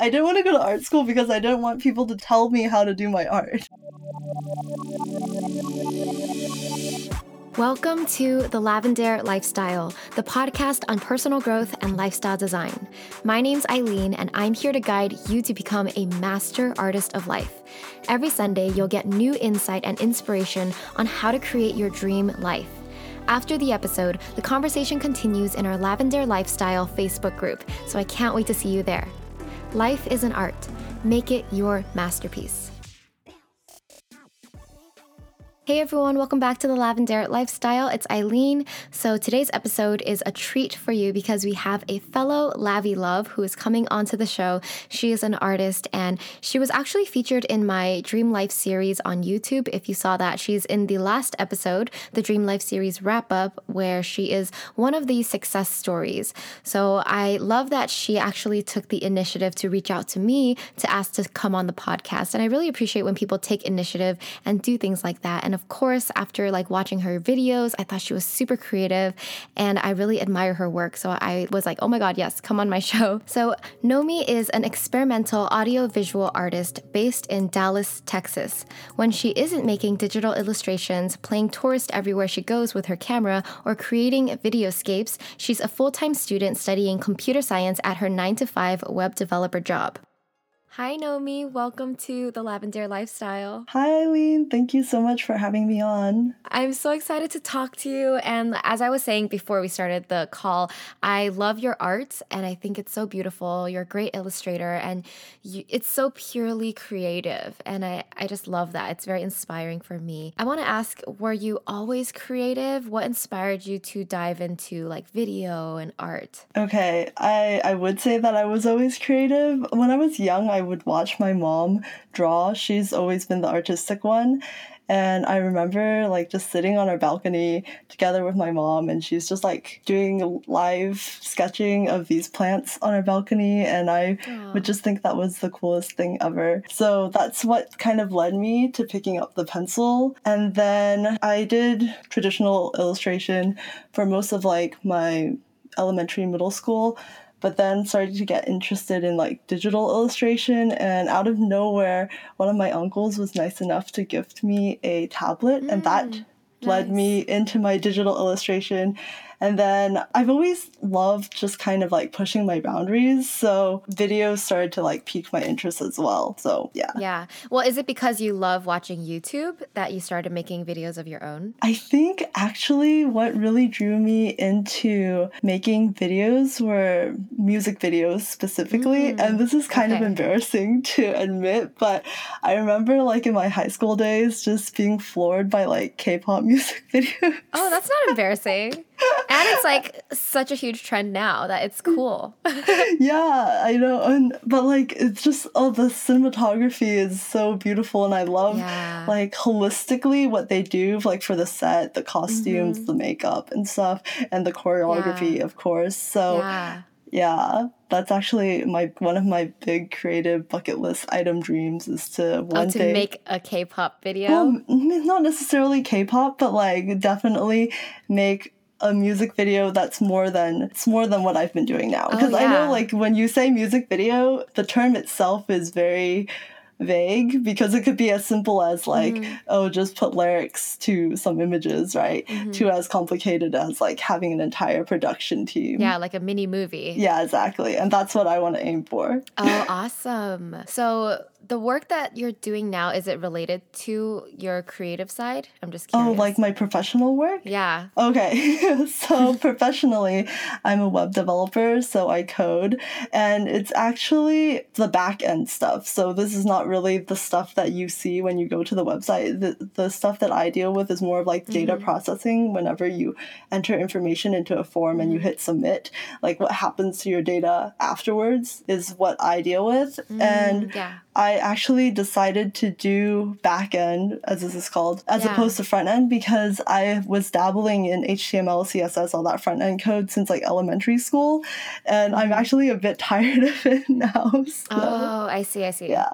I didn't want to go to art school because I didn't want people to tell me how to do my art. Welcome to The Lavendaire Lifestyle, the podcast on personal growth and lifestyle design. My name's Eileen, and I'm here to guide you to become a master artist of life. Every Sunday, you'll get new insight and inspiration on how to create your dream life. After the episode, the conversation continues in our Lavendaire Lifestyle Facebook group, so I can't wait to see you there. Life is an art. Make it your masterpiece. Hey everyone, welcome back to the Lavendaire Lifestyle. It's Eileen. So today's episode is a treat for you because we have a fellow Lavi Love who is coming onto the show. She is an artist and she was actually featured in my Dream Life series on YouTube. If you saw that, she's in the last episode, the Dream Life series wrap up, where she is one of the success stories. So I love that she actually took the initiative to reach out to me to ask to come on the podcast. And I really appreciate when people take initiative and do things like that. And of course, after like watching her videos, I thought she was super creative and I really admire her work. So I was like, oh my God, yes, come on my show. So Nomi is an experimental audio visual artist based in Dallas, Texas. When she isn't making digital illustrations, playing tourist everywhere she goes with her camera, or creating videoscapes, she's a full time student studying computer science at her 9 to 5 web developer job. Hi, Nomi. Welcome to the Lavendaire Lifestyle. Hi, Eileen. Thank you so much for having me on. I'm so excited to talk to you. And as I was saying before we started the call, I love your art and I think it's so beautiful. You're a great illustrator and you, it's so purely creative. And I, I just love that. It's very inspiring for me. I want to ask were you always creative? What inspired you to dive into like video and art? Okay, I, I would say that I was always creative. When I was young, I would watch my mom draw. She's always been the artistic one. And I remember like just sitting on our balcony together with my mom, and she's just like doing live sketching of these plants on our balcony. And I Aww. would just think that was the coolest thing ever. So that's what kind of led me to picking up the pencil. And then I did traditional illustration for most of like my elementary middle school but then started to get interested in like digital illustration and out of nowhere one of my uncles was nice enough to gift me a tablet mm, and that nice. led me into my digital illustration and then I've always loved just kind of like pushing my boundaries. So videos started to like pique my interest as well. So yeah. Yeah. Well, is it because you love watching YouTube that you started making videos of your own? I think actually what really drew me into making videos were music videos specifically. Mm, and this is kind okay. of embarrassing to admit, but I remember like in my high school days just being floored by like K pop music videos. Oh, that's not embarrassing and it's like such a huge trend now that it's cool. yeah, I know. And but like it's just oh the cinematography is so beautiful and I love yeah. like holistically what they do like for the set, the costumes, mm-hmm. the makeup and stuff and the choreography yeah. of course. So yeah. yeah. that's actually my one of my big creative bucket list item dreams is to one oh, to day make a K-pop video. Well, not necessarily K-pop, but like definitely make a music video that's more than it's more than what I've been doing now. Because oh, yeah. I know like when you say music video, the term itself is very vague because it could be as simple as like mm-hmm. oh just put lyrics to some images right mm-hmm. to as complicated as like having an entire production team yeah like a mini movie yeah exactly and that's what i want to aim for oh awesome so the work that you're doing now is it related to your creative side? I'm just curious oh like my professional work? Yeah. Okay. So professionally i'm a web developer so i code and it's actually the back end stuff. So this is not really the stuff that you see when you go to the website. The, the stuff that i deal with is more of like data mm-hmm. processing. Whenever you enter information into a form and you mm-hmm. hit submit like what happens to your data afterwards is what i deal with. Mm, and yeah. I actually decided to do back end, as this is called, as Yeah. opposed to front end because I was dabbling in HTML, CSS, all that front end code since like elementary school. And I'm mm-hmm. actually a bit tired of it now. So, Oh, I see, I see. yeah.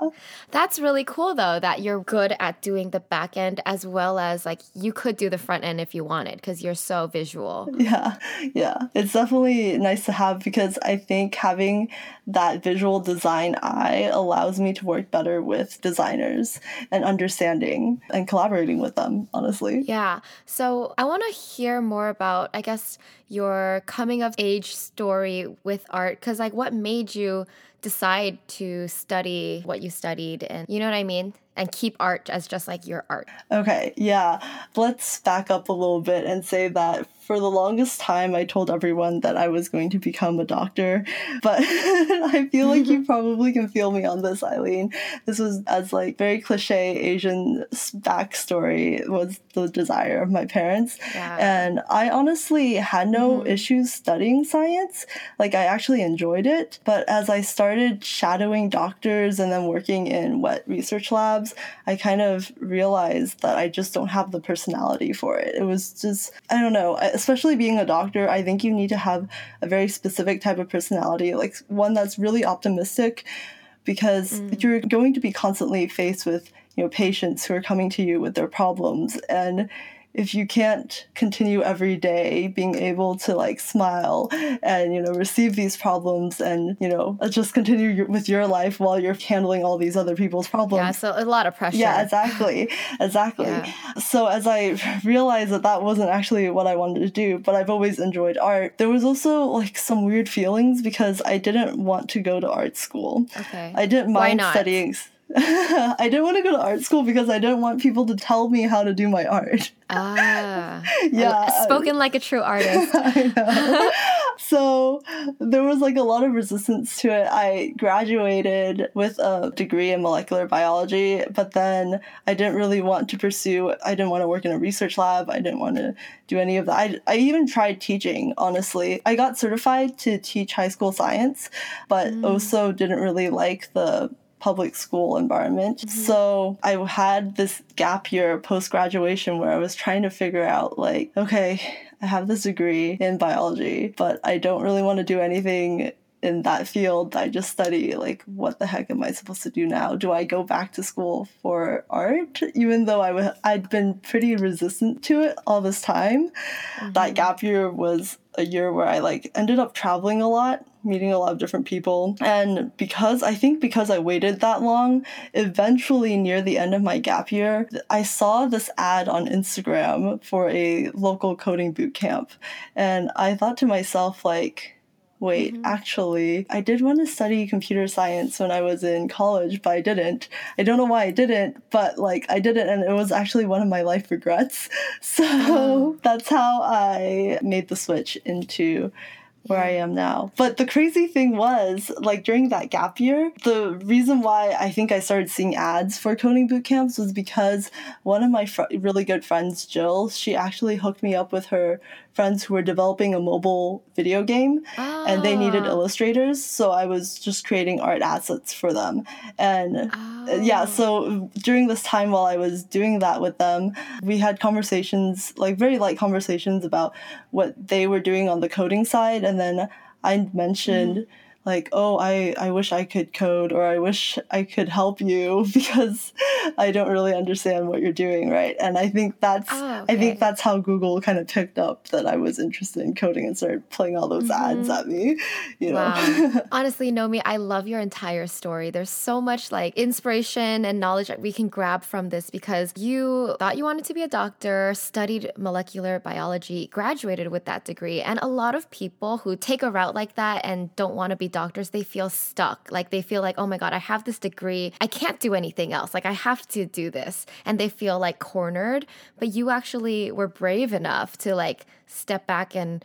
That's really cool though that you're good at doing the back end as well as like you could do the front end if you wanted because you're so visual. Yeah, yeah. It's definitely nice to have because I think having that visual design eye allows me to work better with designers and understanding and collaborating with them, honestly. Yeah. So I want to hear more about, I guess, your coming of age story with art. Because, like, what made you decide to study what you studied? And you know what I mean? And keep art as just like your art. Okay, yeah. Let's back up a little bit and say that for the longest time, I told everyone that I was going to become a doctor. But I feel like you probably can feel me on this, Eileen. This was as like very cliche Asian backstory was the desire of my parents. Yeah. And I honestly had no mm-hmm. issues studying science. Like, I actually enjoyed it. But as I started shadowing doctors and then working in wet research labs, I kind of realized that I just don't have the personality for it. It was just, I don't know, especially being a doctor, I think you need to have a very specific type of personality, like one that's really optimistic because mm. you're going to be constantly faced with you know patients who are coming to you with their problems and if you can't continue every day being able to like smile and you know receive these problems and you know just continue your, with your life while you're handling all these other people's problems yeah. So a lot of pressure. yeah, exactly. Exactly. Yeah. So as I realized that that wasn't actually what I wanted to do, but I've always enjoyed art, there was also like some weird feelings because I didn't want to go to art school. Okay. I didn't mind studying. I didn't want to go to art school because I didn't want people to tell me how to do my art. ah. Yeah. Spoken like a true artist. I know. so there was like a lot of resistance to it. I graduated with a degree in molecular biology, but then I didn't really want to pursue, I didn't want to work in a research lab. I didn't want to do any of that. I, I even tried teaching, honestly. I got certified to teach high school science, but also didn't really like the public school environment. Mm-hmm. So I had this gap year post graduation where I was trying to figure out, like, okay, I have this degree in biology, but I don't really want to do anything in that field. I just study, like, what the heck am I supposed to do now? Do I go back to school for art? Even though I w- I'd been pretty resistant to it all this time. That mm-hmm. gap year was a year where I like ended up traveling a lot, meeting a lot of different people. And because I think because I waited that long, eventually near the end of my gap year, I saw this ad on Instagram for a local coding boot camp. And I thought to myself like Wait, mm-hmm. actually, I did want to study computer science when I was in college, but I didn't. I don't know why I didn't, but like I didn't, and it was actually one of my life regrets. So mm-hmm. that's how I made the switch into where I am now. But the crazy thing was, like during that gap year, the reason why I think I started seeing ads for coding boot camps was because one of my fr- really good friends, Jill, she actually hooked me up with her friends who were developing a mobile video game and they needed Ah. illustrators. So I was just creating art assets for them. And uh, yeah, so during this time while I was doing that with them, we had conversations, like very light conversations about what they were doing on the coding side. And then I mentioned, like, oh, I, I wish I could code or I wish I could help you because I don't really understand what you're doing, right? And I think that's Oh, I think that's how Google kind of picked up that I was interested in coding and started playing all those ads mm-hmm. at me, you know. Wow. Honestly, Nomi, I love your entire story. There's so much like inspiration and knowledge that we can grab from this because you thought you wanted to be a doctor, studied molecular biology, graduated with that degree. And a lot of people who take a route like that and don't want to be doctors, they feel stuck. Like they feel like, oh my God, I have this degree. I can't do anything else. Like I have to do this. And they feel like cornered. But you actually were brave enough to like step back and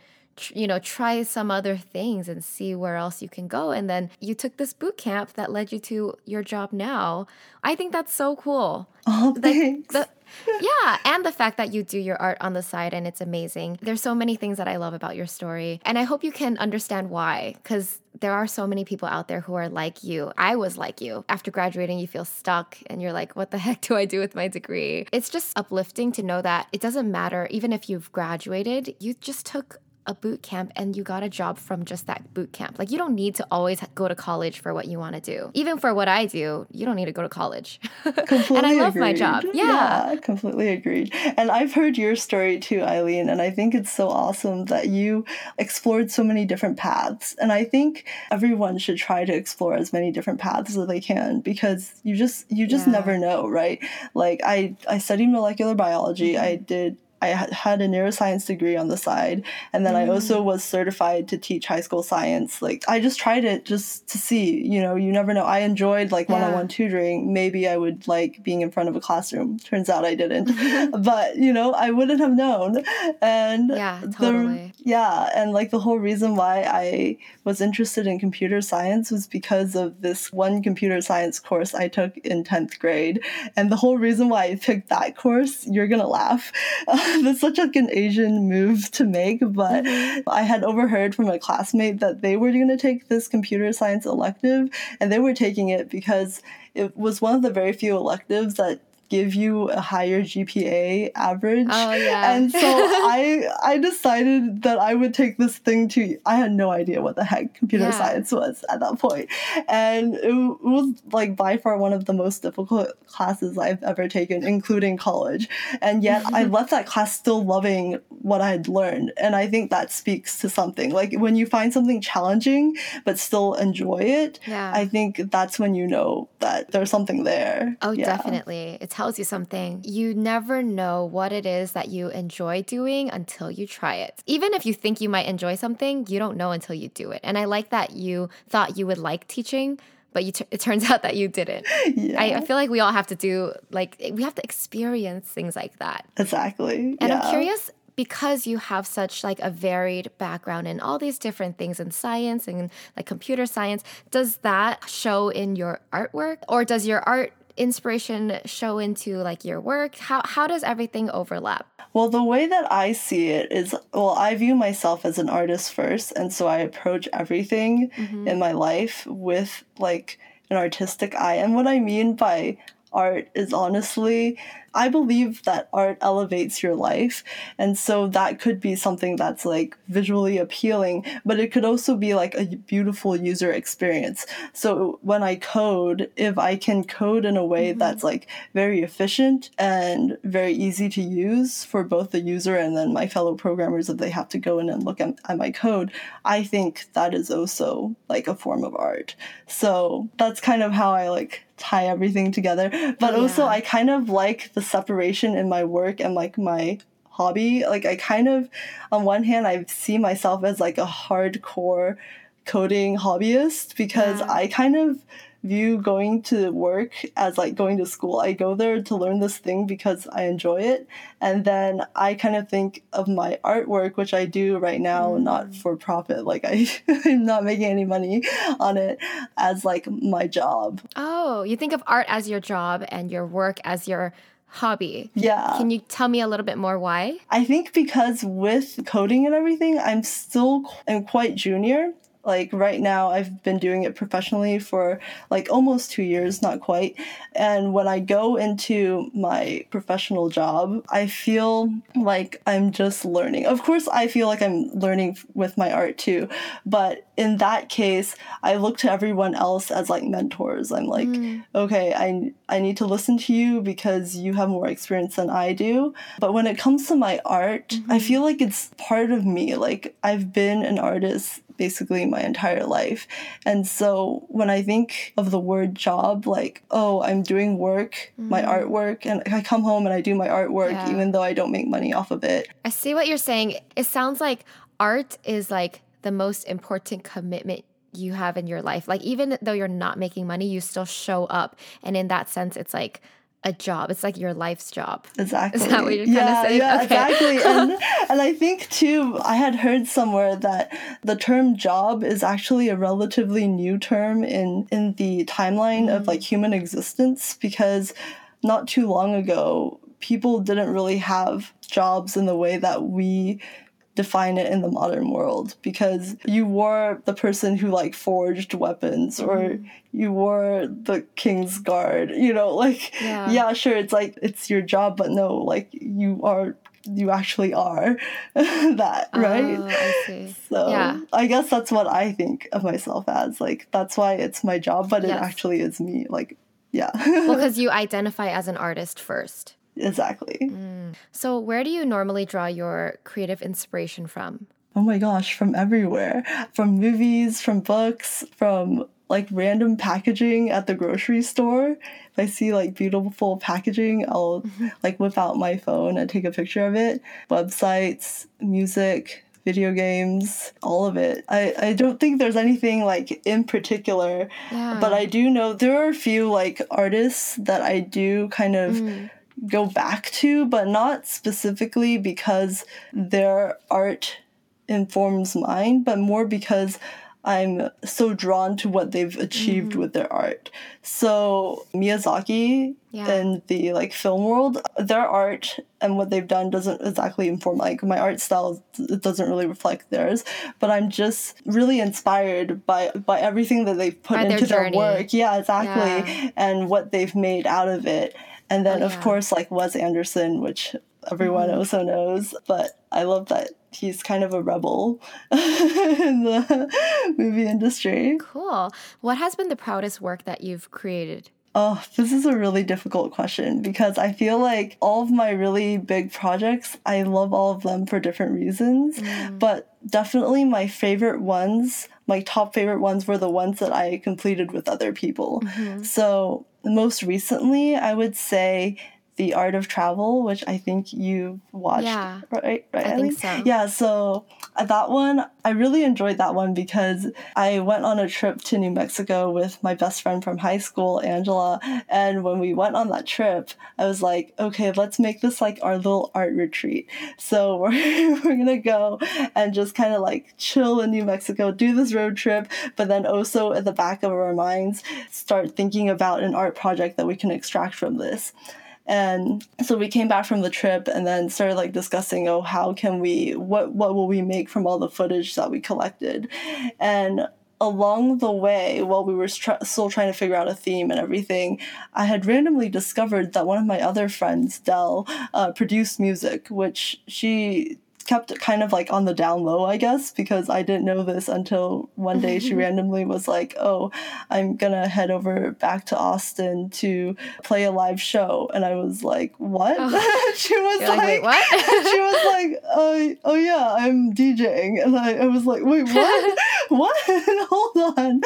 you know, try some other things and see where else you can go. And then you took this boot camp that led you to your job now. I think that's so cool. Oh, thanks. the, yeah, and the fact that you do your art on the side and it's amazing. There's so many things that I love about your story. And I hope you can understand why, because there are so many people out there who are like you. I was like you. After graduating, you feel stuck and you're like, what the heck do I do with my degree? It's just uplifting to know that it doesn't matter, even if you've graduated, you just took a boot camp and you got a job from just that boot camp. Like you don't need to always go to college for what you want to do. Even for what I do, you don't need to go to college. Completely and I love agreed. my job. Yeah. yeah, completely agreed. And I've heard your story too, Eileen, and I think it's so awesome that you explored so many different paths. And I think everyone should try to explore as many different paths as they can because you just you just Yeah. never know, right? Like I I studied molecular biology. Mm-hmm. I did I had a neuroscience degree on the side, and then I also mm. was certified to teach high school science. Like I just tried it just to see, you know, you never know. I enjoyed like one-on-one tutoring. Maybe I would like being in front of a classroom. Turns out I didn't, but you know, I wouldn't have known. And Yeah, the- totally. yeah, and like the whole reason why I was interested in computer science was because of this one computer science course I took in 10th grade. And the whole reason why I picked that course, you're gonna laugh. That's such like an Asian move to make, but mm-hmm. I had overheard from a classmate that they were gonna take this computer science elective, and they were taking it because it was one of the very few electives that give you a higher GPA average. Oh, yeah. And so I I decided that I would take this thing to I had no idea what the heck computer Yeah. science was at that point. And it, it was like by far one of the most difficult classes I've ever taken, including college. And yet I left that class still loving what I had learned. And I think that speaks to something. Like when you find something challenging but still enjoy it, Yeah. I think that's when you know that there's something there. Oh, Yeah. definitely. It tells you something. You never know what it is that you enjoy doing until you try it. Even if you think you might enjoy something, you don't know until you do it. And I like that you thought you would like teaching, but you t- it turns out that you didn't. Yeah. I, I feel like we all have to do, like, we have to experience things like that. Exactly. And yeah. I'm curious because you have such like a varied background in all these different things in science and like computer science, does that show in your artwork or does your art inspiration show into like your work? How how does everything overlap? Well, the way that I see it is well, I view myself as an artist first, and so I approach everything mm-hmm. in my life with like an artistic eye. And what I mean by art is honestly, I believe that art elevates your life. And so that could be something that's like visually appealing, but it could also be like a beautiful user experience. So when I code, if I can code in a way mm-hmm. that's like very efficient and very easy to use for both the user and then my fellow programmers if they have to go in and look at, at my code, I think that is also like a form of art. So that's kind of how I like tie everything together. But Oh, also. I kind of like the separation in my work and like my hobby. Like I kind of on one hand I see myself as like a hardcore coding hobbyist because Yeah. I kind of view going to work as like going to school. I go there to learn this thing because I enjoy it. And then I kind of think of my artwork, which I do right now, mm. not for profit. Like I, I'm not making any money on it as like my job. Oh, you think of art as your job and your work as your hobby. Yeah. Can you tell me a little bit more why? I think because with coding and everything, I'm still I'm quite junior. Like right now, I've been doing it professionally for like almost two years, not quite. And when I go into my professional job, I feel like I'm just learning. Of course, I feel like I'm learning with my art too. But in that case, I look to everyone else as like mentors. I'm like, hmm. okay, I, I need to listen to you because you have more experience than I do. But when it comes to my art, I mm-hmm. feel like it's part of me. Like I've been an artist basically my entire life. And so when I think of the word job, like, oh, I'm doing work, my mm-hmm. artwork, and I come home and I do my artwork Yeah. even though I don't make money off of it. I see what you're saying. It sounds like art is like the most important commitment you have in your life. Like even though you're not making money, you still show up. And in that sense, it's like a job. It's like your life's job. Exactly. Is that what you're yeah, trying to say? Yeah, Okay. exactly. And and I think too, I had heard somewhere that the term job is actually a relatively new term in in the timeline of mm-hmm. like human existence because not too long ago people didn't really have jobs in the way that we define it in the modern world because you were the person who like forged weapons or you were the king's guard you know like Yeah. yeah sure it's like it's your job but no like you are you actually are that right Oh, I see. so Yeah. i guess that's what i think of myself as like that's why it's my job but it actually is me like yeah Well, because you identify as an artist first. exactly Mm. So, where do you normally draw your creative inspiration from? Oh my gosh, from everywhere. From movies, from books, from like random packaging at the grocery store. If I see like beautiful packaging, I'll like whip out my phone and take a picture of it. Websites, music, video games, all of it. I, I don't think there's anything like in particular, Yeah. but I do know there are a few like artists that I do kind of Mm. Go back to, but not specifically because their art informs mine, but more because I'm so drawn to what they've achieved mm-hmm. with their art. So Miyazaki Yeah. in the like film world, their art and what they've done doesn't exactly inform like my art style. It doesn't really reflect theirs, but I'm just really inspired by by everything that they've put By into their journey. work. Yeah, exactly, Yeah. and what they've made out of it. And then, Oh, of course, like Wes Anderson, which everyone Mm-hmm. also knows. But I love that he's kind of a rebel in the movie industry. Cool. What has been the proudest work that you've created? Oh, this is a really difficult question because I feel like all of my really big projects, I love all of them for different reasons. Mm. But definitely my favorite ones, my top favorite ones were the ones that I completed with other people. Mm-hmm. So, most recently, I would say The Art of Travel, which I think you've watched, Yeah. right? Right. I think so. Yeah, so uh, that one, I really enjoyed that one because I went on a trip to New Mexico with my best friend from high school, Angela. And when we went on that trip, I was like, okay, let's make this like our little art retreat. So we're, we're gonna go and just kind of like chill in New Mexico, do this road trip, but then also at the back of our minds, start thinking about an art project that we can extract from this. And so we came back from the trip and then started like discussing, oh, how can we, what, what will we make from all the footage that we collected? And along the way, while we were tr- still trying to figure out a theme and everything, I had randomly discovered that one of my other friends, Dell, uh, produced music, which she kept it kind of like on the down low, I guess, because I didn't know this until one day she randomly was like, Oh, I'm gonna head over back to Austin to play a live show. And I was like, What? she was You're like, like, "Wait, what?" she was like, uh, Oh, yeah, I'm DJing. And I, I was like, Wait, what? what? Hold on.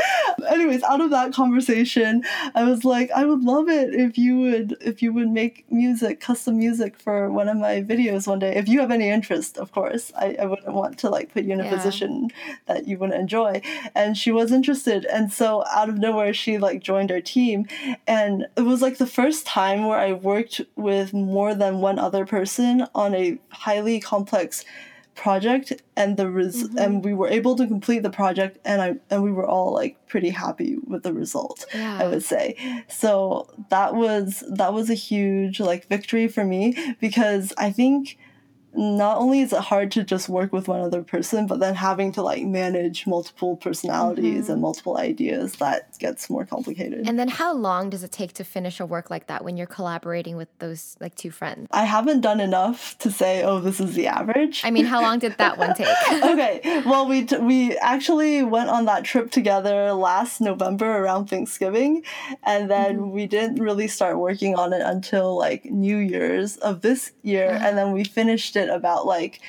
Anyways, out of that conversation, I was like, I would love it if you would if you would make music, custom music for one of my videos one day. If you have any interest, of course. I, I wouldn't want to like put you in a Yeah. position that you wouldn't enjoy. And she was interested. And so out of nowhere she like joined our team. And it was like the first time where I worked with more than one other person on a highly complex project and the res- mm-hmm. and we were able to complete the project and I and we were all like pretty happy with the result yeah. I would say so that was that was a huge like victory for me because I think not only is it hard to just work with one other person but then having to like manage multiple personalities and mm-hmm. multiple ideas that gets more complicated And then how long does it take to finish a work like that when you're collaborating with those like two friends? I haven't done enough to say oh this is the average I mean, how long did that one take? okay. Well, we t- we actually went on that trip together last November around Thanksgiving, and then mm-hmm. we didn't really start working on it until like New Year's of this year, mm-hmm. and then we finished it about like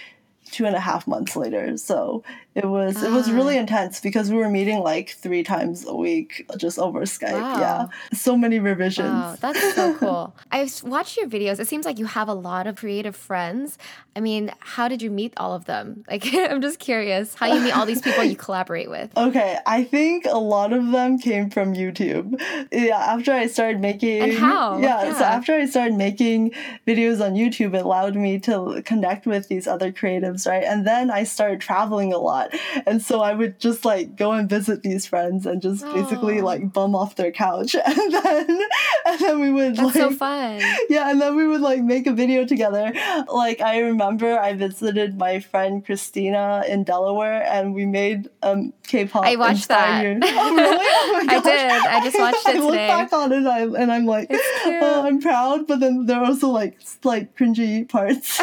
two and a half months later. So it was it was really ah. intense because we were meeting like three times a week just over Skype. Wow. Yeah, so many revisions. Wow, that's so cool. I've watched your videos. It seems like you have a lot of creative friends. I mean, how did you meet all of them? Like, I'm just curious how you meet all these people you collaborate with. Okay, I think a lot of them came from YouTube. Yeah, after I started making And how? Yeah, so after I started making videos on YouTube, it allowed me to connect with these other creatives, right? And then I started traveling a lot. And so I would just like go and visit these friends and just basically like bum off their couch. And then and then we would That's like so fun. yeah, and then we would like make a video together. Like I remember I visited my friend Christina in Delaware and we made um K-pop. I watched inspired- that. Oh, really? Oh I did. I just watched it I look today. back on it and, I, and I'm like, oh, I'm proud, but then there are also like like cringy parts.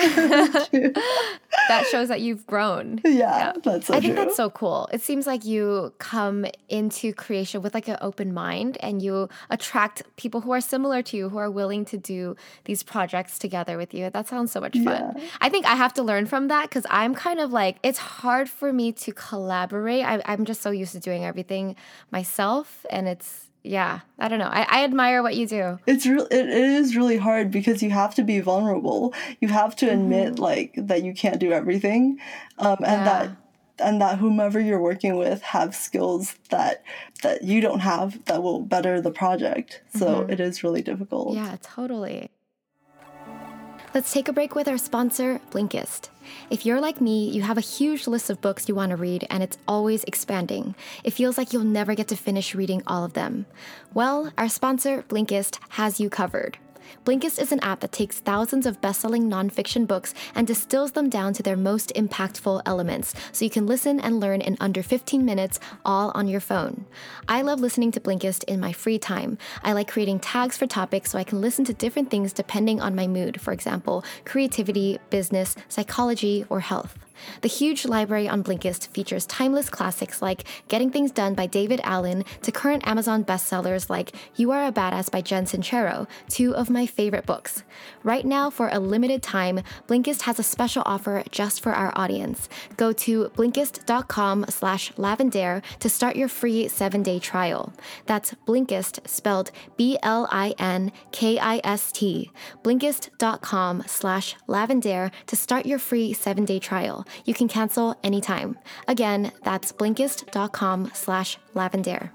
That shows that you've grown. yeah, that's so I think true. that's so cool. It seems like you come into creation with like an open mind and you attract people who are similar to you who are willing to do these projects together with you. That sounds so much fun. Yeah. I think I have to learn from that because I'm kind of like, it's hard for me to collaborate. I, I'm just so used to doing everything myself. And it's, yeah, I don't know. I, I admire what you do. it's real it, it is really hard because you have to be vulnerable you have to admit like that you can't do everything um, and Mm-hmm. Yeah. that and that whomever you're working with have skills that that you don't have that will better the project so it is really difficult Mm-hmm. Yeah, totally. Let's take a break with our sponsor, Blinkist. If you're like me, you have a huge list of books you want to read and it's always expanding. It feels like you'll never get to finish reading all of them. Well, our sponsor, Blinkist, has you covered. Blinkist is an app that takes thousands of best-selling nonfiction books and distills them down to their most impactful elements, so you can listen and learn in under 15 minutes, all on your phone. I love listening to Blinkist in my free time. I like creating tags for topics so I can listen to different things depending on my mood. For example, creativity, business, psychology, or health. The huge library on Blinkist features timeless classics like Getting Things Done by David Allen to current Amazon bestsellers like You Are a Badass by Jen Sincero, two of my favorite books. Right now, for a limited time, Blinkist has a special offer just for our audience. Go to blinkist.com slash lavendaire to start your free seven-day trial. That's Blinkist, spelled B-L-I-N-K-I-S-T. Blinkist.com slash lavendaire to start your free seven-day trial. You can cancel anytime. Again, that's blinkist.com slash lavendaire.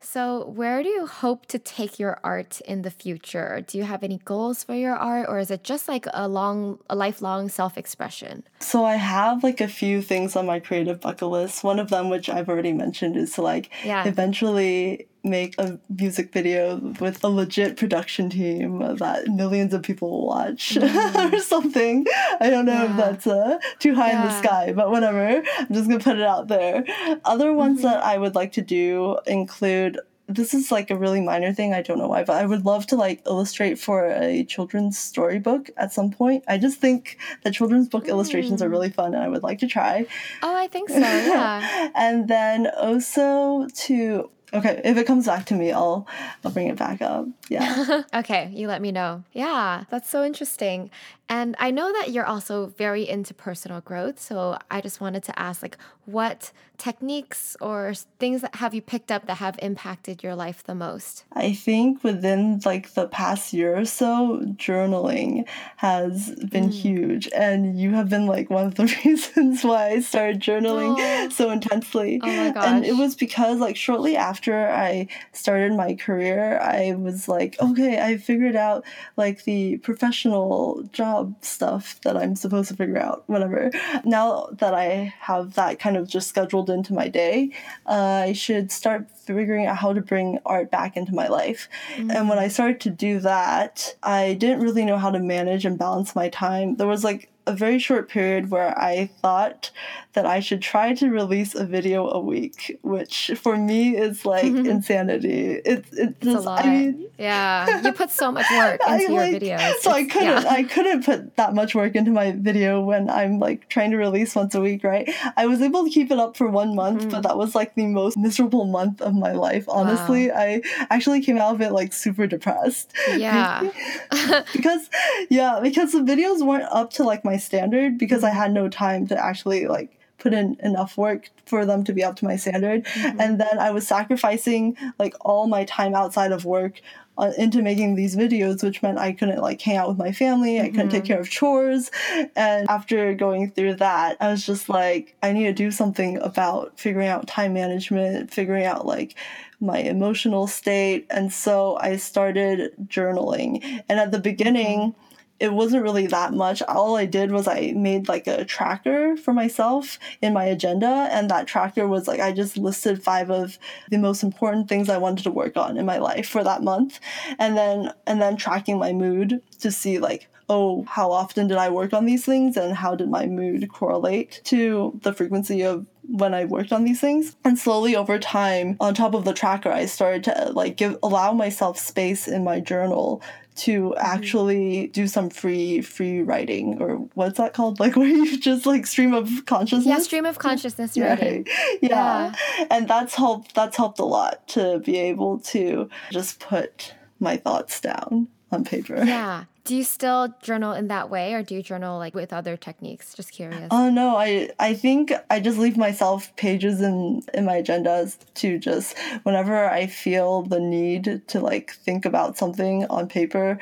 So, where do you hope to take your art in the future? Do you have any goals for your art, or is it just like a long, a lifelong self-expression? So I have like a few things on my creative bucket list. One of them, which I've already mentioned, is to like Yeah. eventually make a music video with a legit production team that millions of people will watch or something. I don't know if Mm-hmm. That's uh, too high in the sky, but whatever. I'm just gonna put it out there. Other ones Mm-hmm. that I would like to do include this is like a really minor thing i don't know why but i would love to like illustrate for a children's storybook at some point i just think that children's book illustrations Mm. are really fun and i would like to try Oh, I think so. Yeah. and then also to okay if it comes back to me i'll i'll bring it back up yeah okay, you let me know. Yeah, that's so interesting. And I know that you're also very into personal growth, so I just wanted to ask like what techniques or things that have you picked up that have impacted your life the most? I think within like the past year or so, journaling has been Mm. huge, and you have been like one of the reasons why I started journaling Aw. so intensely. Oh my gosh. And it was because like shortly after I started my career, I was like, okay, I figured out like the professional job stuff that I'm supposed to figure out, whatever. Now that I have that kind of just scheduled into my day, uh, I should start figuring out how to bring art back into my life. And when I started to do that, I didn't really know how to manage and balance my time. There was like a very short period where I thought that I should try to release a video a week, which for me is like insanity. It, it It's a lot. I mean, yeah, you put so much work I, into your like- videos. So I couldn't yeah. I couldn't put that much work into my video when I'm like trying to release once a week, right? I was able to keep it up for one month, Mm-hmm. but that was like the most miserable month of my life. Honestly, I actually came out of it like super depressed. Yeah. because yeah, because the videos weren't up to like my standard because Mm-hmm. I had no time to actually like put in enough work for them to be up to my standard. Mm-hmm. And then I was sacrificing like all my time outside of work uh, into making these videos, which meant I couldn't like hang out with my family, I couldn't take Mm-hmm. care of chores. And after going through that, I was just like, I need to do something about figuring out time management, figuring out like my emotional state. And so I started journaling. And at the beginning, it wasn't really that much. All I did was I made like a tracker for myself in my agenda, and that tracker was like I just listed five of the most important things I wanted to work on in my life for that month, and then and then tracking my mood to see like oh how often did I work on these things and how did my mood correlate to the frequency of when I worked on these things. And slowly over time, on top of the tracker, I started to like give allow myself space in my journal to actually do some free free writing or what's that called? Like where you just like stream of consciousness. Yeah, stream of consciousness writing. Right. Yeah. And that's helped that's helped a lot to be able to just put my thoughts down on paper. Yeah. Do you still journal in that way or do you journal like with other techniques? Just curious. Oh no, I I think I just leave myself pages in in my agendas to just whenever I feel the need to like think about something on paper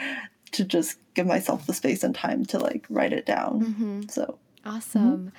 to just give myself the space and time to like write it down. Mm-hmm. So Awesome.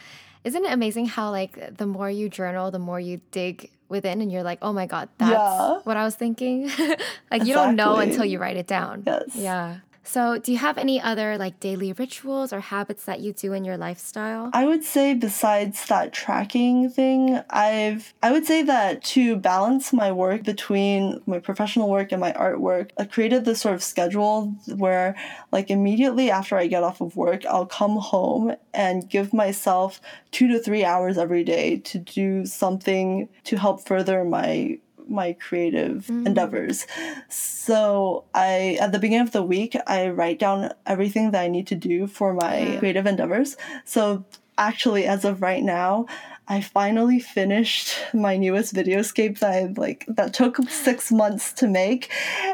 Isn't it amazing how like the more you journal, the more you dig within and you're like, "Oh my god, that's Yeah. what I was thinking." like you don't know until you write it down. Yes. Yeah. So, do you have any other like daily rituals or habits that you do in your lifestyle? I would say besides that tracking thing, I've I would say that to balance my work between my professional work and my artwork, I created this sort of schedule where like immediately after I get off of work, I'll come home and give myself 2 to 3 hours every day to do something to help further my my creative mm-hmm. endeavors. So I at the beginning of the week I write down everything that I need to do for my Yeah. creative endeavors. So actually as of right now, I finally finished my newest videoscape that I like that took six months to make,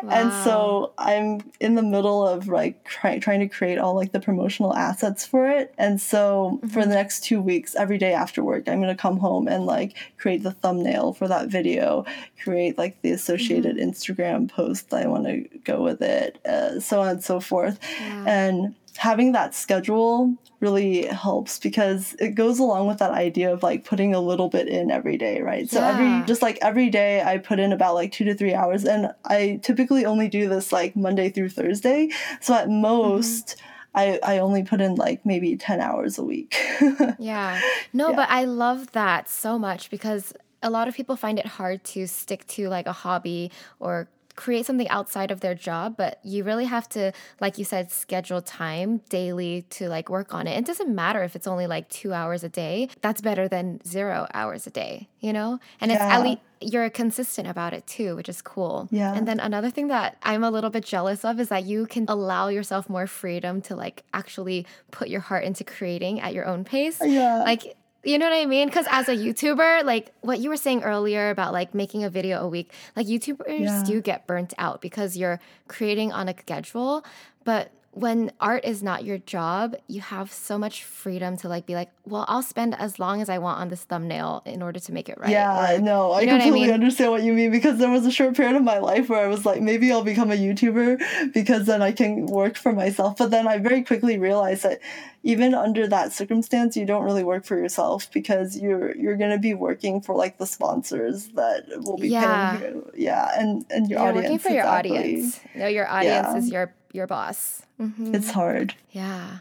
and so I'm in the middle of like try, trying to create all like the promotional assets for it. And so for the next two weeks, every day after work, I'm gonna come home and like create the thumbnail for that video, create like the associated Instagram post that I want to go with it, uh, so on and so forth, Yeah. and having that schedule really helps because it goes along with that idea of like putting a little bit in every day, right? So Yeah. every just like every day I put in about like 2 to 3 hours and I typically only do this like Monday through Thursday. So at mm-hmm. most I I only put in like maybe 10 hours a week. Yeah. No, Yeah. but I love that so much because a lot of people find it hard to stick to like a hobby or create something outside of their job, but you really have to, like you said, schedule time daily to like work on it. It doesn't matter if it's only like two hours a day. That's better than zero hours a day, you know? And it's at least you're consistent about it too, which is cool. Yeah. And then another thing that I'm a little bit jealous of is that you can allow yourself more freedom to like actually put your heart into creating at your own pace. Yeah. Like, you know what I mean? Because as a YouTuber, like what you were saying earlier about like making a video a week, like YouTubers Yeah. do get burnt out because you're creating on a schedule. But when art is not your job, you have so much freedom to like be like, well, I'll spend as long as I want on this thumbnail in order to make it right. Yeah, Or- no, I you know what I completely mean? understand what you mean because there was a short period of my life where I was like, maybe I'll become a YouTuber because then I can work for myself. But then I very quickly realized that even under that circumstance, you don't really work for yourself because you're you're gonna be working for like the sponsors that will be Yeah. paying you. Yeah, and and your You're audience. working for your exactly. audience. No, your audience Yeah. is your your boss. Mhm. It's hard. Yeah.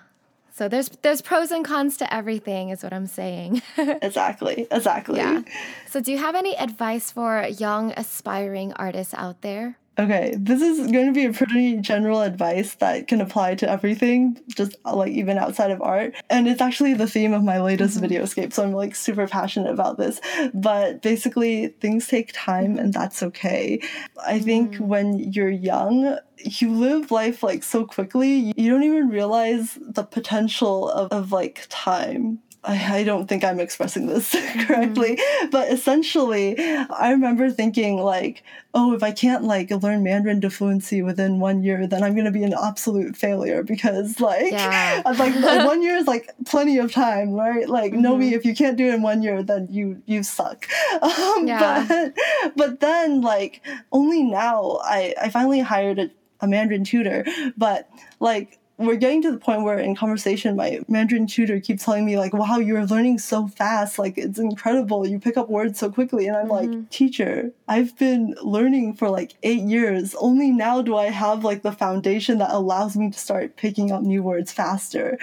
So there's there's pros and cons to everything, is what I'm saying. Exactly. Exactly. yeah. So do you have any advice for young aspiring artists out there? Okay, this is going to be a pretty general advice that can apply to everything, just uh, like even outside of art. And it's actually the theme of my latest mm-hmm. videoscape, so I'm like super passionate about this. But basically, things take time, mm-hmm. and that's okay. I think mm. when you're young, you live life like so quickly, you don't even realize the potential of, of like time I, I don't think I'm expressing this correctly, mm-hmm. but essentially, I remember thinking like, oh, if I can't like learn Mandarin to fluency within one year, then I'm gonna be an absolute failure because like, yeah. like one year is like plenty of time, right? Like, mm-hmm. know me, if you can't do it in one year, then you you suck. Um, yeah. But but then like only now I I finally hired a, a Mandarin tutor, but like we're getting to the point where in conversation my mandarin tutor keeps telling me like wow you're learning so fast. Like it's incredible. You pick up words so quickly. And i'm mm-hmm. like teacher i've been learning for like eight years. Only now do i have like the foundation that allows me to start picking up new words faster.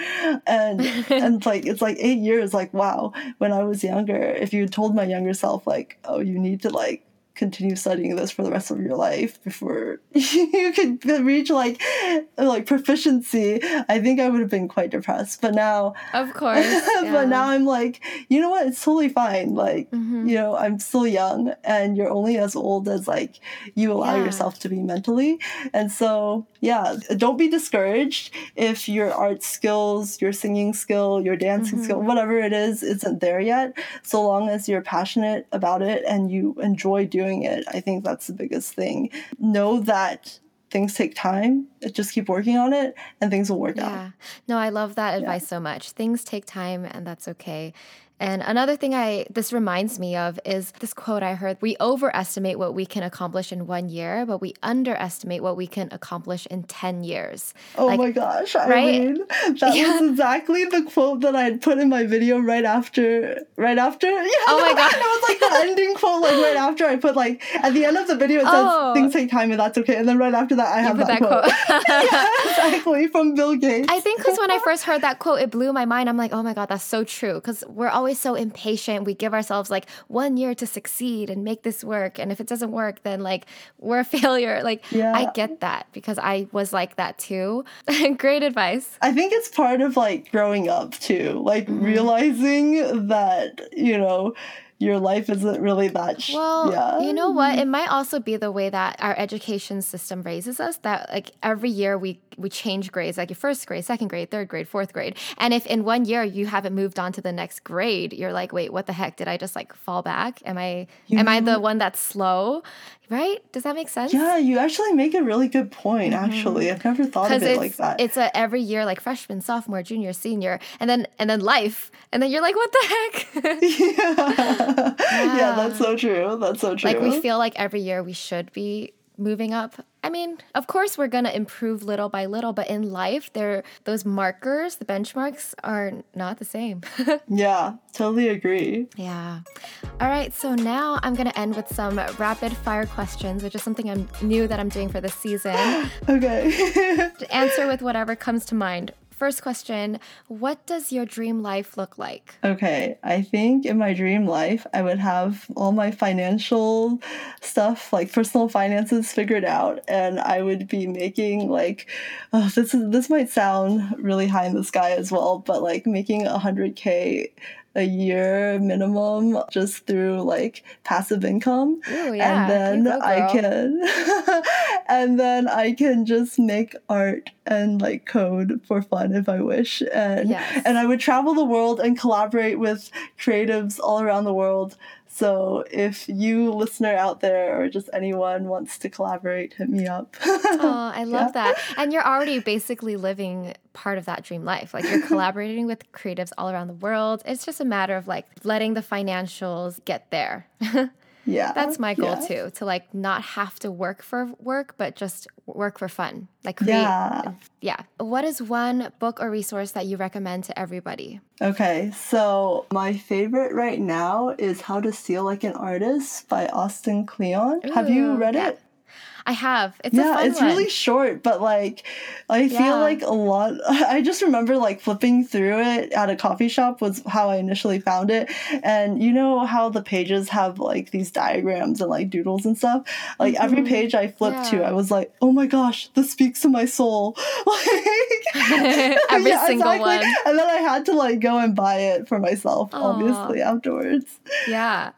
And and like it's like eight years. Like wow. When i was younger if you told my younger self like oh you need to like continue studying this for the rest of your life before you could reach like like proficiency i think i would have been quite depressed but now of course yeah. but now i'm like you know what it's totally fine like mm-hmm. you know i'm still young and you're only as old as like you allow yeah. yourself to be mentally and so yeah don't be discouraged if your art skills your singing skill your dancing mm-hmm. skill whatever it is isn't there yet so long as you're passionate about it and you enjoy doing it. I think that's the biggest thing. Know that things take time. Just keep working on it and things will work yeah. out. Yeah. No, I love that advice yeah. so much. Things take time and that's okay. And another thing I this reminds me of is this quote I heard, we overestimate what we can accomplish in 1 year, but we underestimate what we can accomplish in 10 years. Oh like, my gosh, I right? mean, that yeah. was exactly the quote that I had put in my video right after right after. Yeah, oh my god. it was like the ending quote like right after I put like at the end of the video it says oh. things take time and that's okay. And then right after that I have that, that, quote. quote. yeah, exactly from Bill Gates. I think cuz when I first heard that quote it blew my mind. I'm like, "Oh my god, that's so true." Cuz we're always always so impatient. We give ourselves like one year to succeed and make this work. And if it doesn't work, then like we're a failure. Like yeah. I get that because I was like that too. Great advice. I think it's part of like growing up too, like mm-hmm. realizing that, you know, your life isn't really that sh- well yeah. you know what it might also be the way that our education system raises us that like every year we we change grades like your first grade second grade third grade fourth grade. And if in one year you haven't moved on to the next grade you're like wait what the heck? Did i just like fall back? Am i you am know, i the one that's slow? Right? Does that make sense? Yeah you actually make a really good point mm-hmm. actually. I've never thought of it like that. it's a every year like freshman sophomore junior senior and then and then life. And then you're like what the heck? Yeah. Yeah. yeah, that's so true. That's so true. Like we feel like every year we should be moving up. I mean, of course we're going to improve little by little, but in life there those markers, the benchmarks are not the same. yeah, totally agree. Yeah. All right, so now I'm going to end with some rapid fire questions, which is something I'm new that I'm doing for this season. okay. answer with whatever comes to mind. First question What does your dream life look like? Okay, I think in my dream life, I would have all my financial stuff, like personal finances, figured out, and I would be making like, oh, this is this might sound really high in the sky as well, but like making a hundred k a year minimum just through like passive income. Ooh, yeah. And then I can and then I can just make art and like code for fun if I wish. And yes. and I would travel the world and collaborate with creatives all around the world so if you listener out there or just anyone wants to collaborate, hit me up. oh, I love yeah. that. And you're already basically living part of that dream life. Like you're collaborating with creatives all around the world. It's just a matter of like letting the financials get there. Yeah. That's my goal yeah. too, to like not have to work for work, but just work for fun. Like create. Yeah. yeah. What is one book or resource that you recommend to everybody? Okay. So my favorite right now is How to Steal Like an Artist by Austin Kleon. Ooh, Have you read yeah. it? I have. It's yeah, it's one. really short, but like I yeah. feel like a lot. I just remember like flipping through it at a coffee shop was how I initially found it, and you know how the pages have like these diagrams and like doodles and stuff. Like mm-hmm. every page I flipped yeah. to, I was like, oh my gosh, this speaks to my soul. Like every yeah, single exactly. one. And then I had to like go and buy it for myself, Aww. obviously afterwards. Yeah,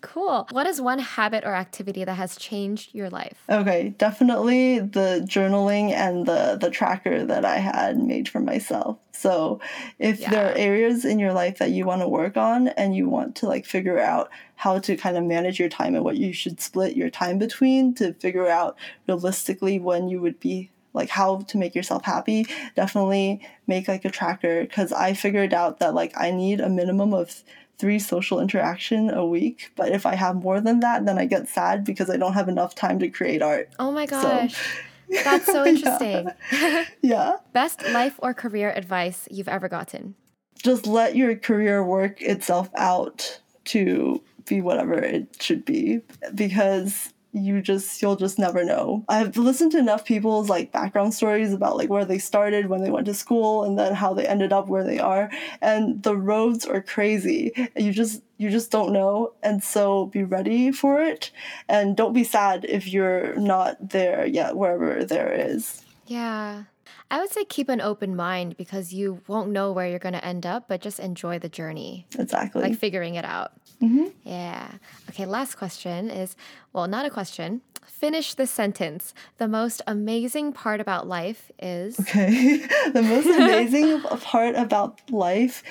cool. What is one habit or activity that has changed your life? Okay Okay, definitely the journaling and the the tracker that I had made for myself. So, if yeah. there are areas in your life that you want to work on and you want to like figure out how to kind of manage your time and what you should split your time between to figure out realistically when you would be like how to make yourself happy, definitely make like a tracker because I figured out that like I need a minimum of three social interaction a week but if i have more than that then i get sad because i don't have enough time to create art. Oh my gosh. So, that's so interesting. Yeah. yeah. Best life or career advice you've ever gotten? Just let your career work itself out to be whatever it should be because you just you'll just never know. I've listened to enough people's like background stories about like where they started when they went to school and then how they ended up where they are and the roads are crazy. You just you just don't know and so be ready for it and don't be sad if you're not there yet wherever there is. Yeah. I would say keep an open mind because you won't know where you're going to end up, but just enjoy the journey. Exactly. Like figuring it out. Mm-hmm. Yeah. Okay, last question is well, not a question. Finish the sentence. The most amazing part about life is. Okay. the most amazing part about life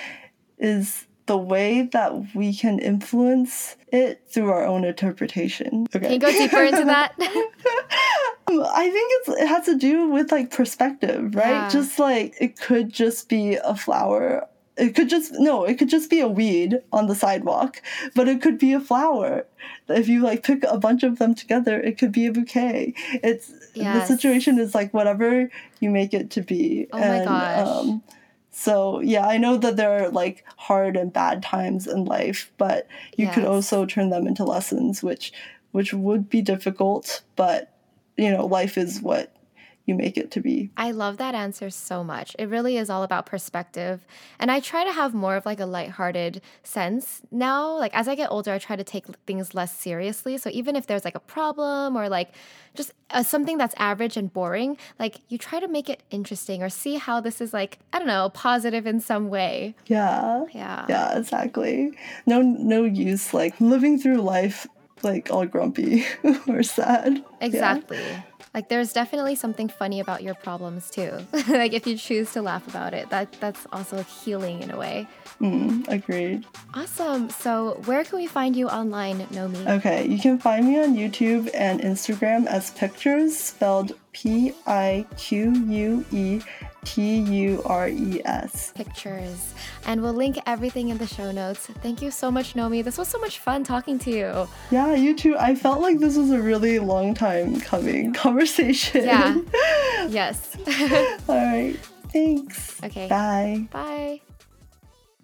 is the way that we can influence it through our own interpretation. Okay. Can you go deeper into that? I think it's it has to do with like perspective, right? Yeah. Just like it could just be a flower. It could just no, it could just be a weed on the sidewalk, but it could be a flower. If you like pick a bunch of them together, it could be a bouquet. It's yes. the situation is like whatever you make it to be. Oh and, my gosh. Um, so yeah, I know that there are like hard and bad times in life, but you yes. could also turn them into lessons, which which would be difficult, but you know, life is what you make it to be. I love that answer so much. It really is all about perspective. And I try to have more of like a lighthearted sense now. Like as I get older, I try to take things less seriously. So even if there's like a problem or like just uh, something that's average and boring, like you try to make it interesting or see how this is like, I don't know, positive in some way. Yeah. Yeah. Yeah, exactly. No no use like living through life like all grumpy or sad. Exactly. Yeah. Like there's definitely something funny about your problems too. like if you choose to laugh about it, that that's also healing in a way. Mm, agreed. Awesome. So where can we find you online, Nomi? Okay, you can find me on YouTube and Instagram as Piquetures spelled P I Q U E T U R E S. Piquetures. And we'll link everything in the show notes. Thank you so much, Nomi. This was so much fun talking to you. Yeah, you too. I felt like this was a really long time coming conversation. Yeah. yes. All right. Thanks. Okay. Bye. Bye.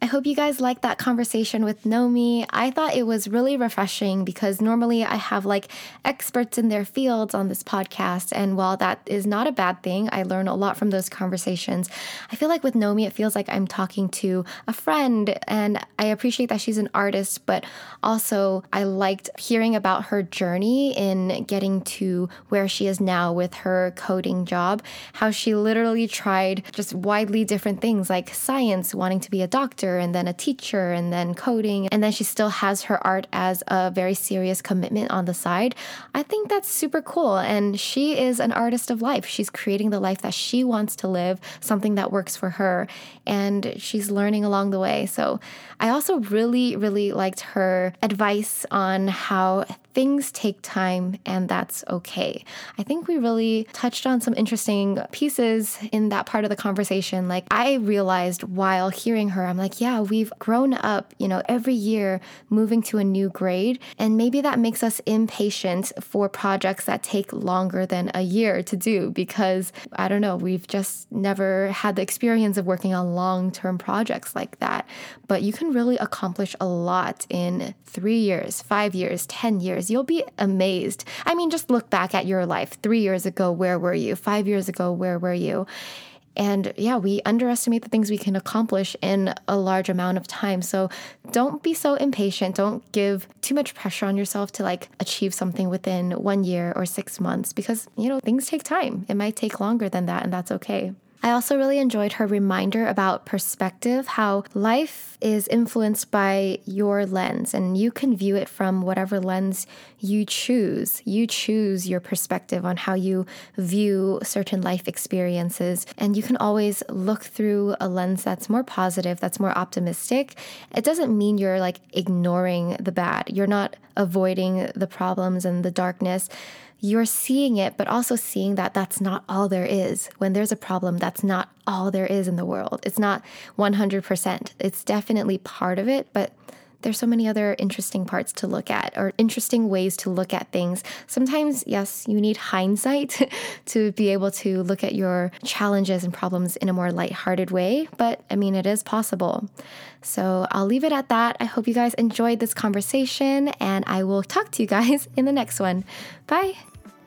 I hope you guys liked that conversation with Nomi. I thought it was really refreshing because normally I have like experts in their fields on this podcast. And while that is not a bad thing, I learn a lot from those conversations. I feel like with Nomi, it feels like I'm talking to a friend. And I appreciate that she's an artist, but also I liked hearing about her journey in getting to where she is now with her coding job, how she literally tried just widely different things like science, wanting to be a doctor and then a teacher and then coding and then she still has her art as a very serious commitment on the side. I think that's super cool and she is an artist of life. She's creating the life that she wants to live, something that works for her and she's learning along the way. So I also really really liked her advice on how things take time and that's okay. I think we really touched on some interesting pieces in that part of the conversation. Like I realized while hearing her, I'm like, yeah, we've grown up, you know, every year moving to a new grade. And maybe that makes us impatient for projects that take longer than a year to do because I don't know, we've just never had the experience of working on long term projects like that. But you can really accomplish a lot in three years, five years, 10 years. You'll be amazed. I mean, just look back at your life. Three years ago, where were you? Five years ago, where were you? And yeah, we underestimate the things we can accomplish in a large amount of time. So don't be so impatient. Don't give too much pressure on yourself to like achieve something within one year or six months because, you know, things take time. It might take longer than that, and that's okay. I also really enjoyed her reminder about perspective, how life is influenced by your lens and you can view it from whatever lens you choose. You choose your perspective on how you view certain life experiences. And you can always look through a lens that's more positive, that's more optimistic. It doesn't mean you're like ignoring the bad, you're not avoiding the problems and the darkness you're seeing it, but also seeing that that's not all there is. When there's a problem, that's not all there is in the world. It's not 100%. It's definitely part of it, but there's so many other interesting parts to look at or interesting ways to look at things. Sometimes, yes, you need hindsight to be able to look at your challenges and problems in a more lighthearted way, but I mean, it is possible. So I'll leave it at that. I hope you guys enjoyed this conversation, and I will talk to you guys in the next one. Bye.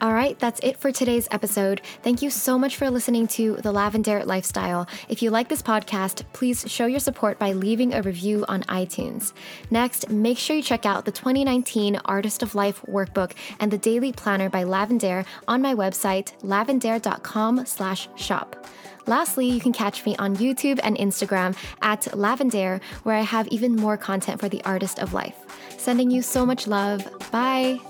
All right, that's it for today's episode. Thank you so much for listening to The Lavendaire Lifestyle. If you like this podcast, please show your support by leaving a review on iTunes. Next, make sure you check out the 2019 Artist of Life workbook and the daily planner by Lavendaire on my website, lavendaire.com/shop. Lastly, you can catch me on YouTube and Instagram at Lavendaire, where I have even more content for the artist of life. Sending you so much love. Bye.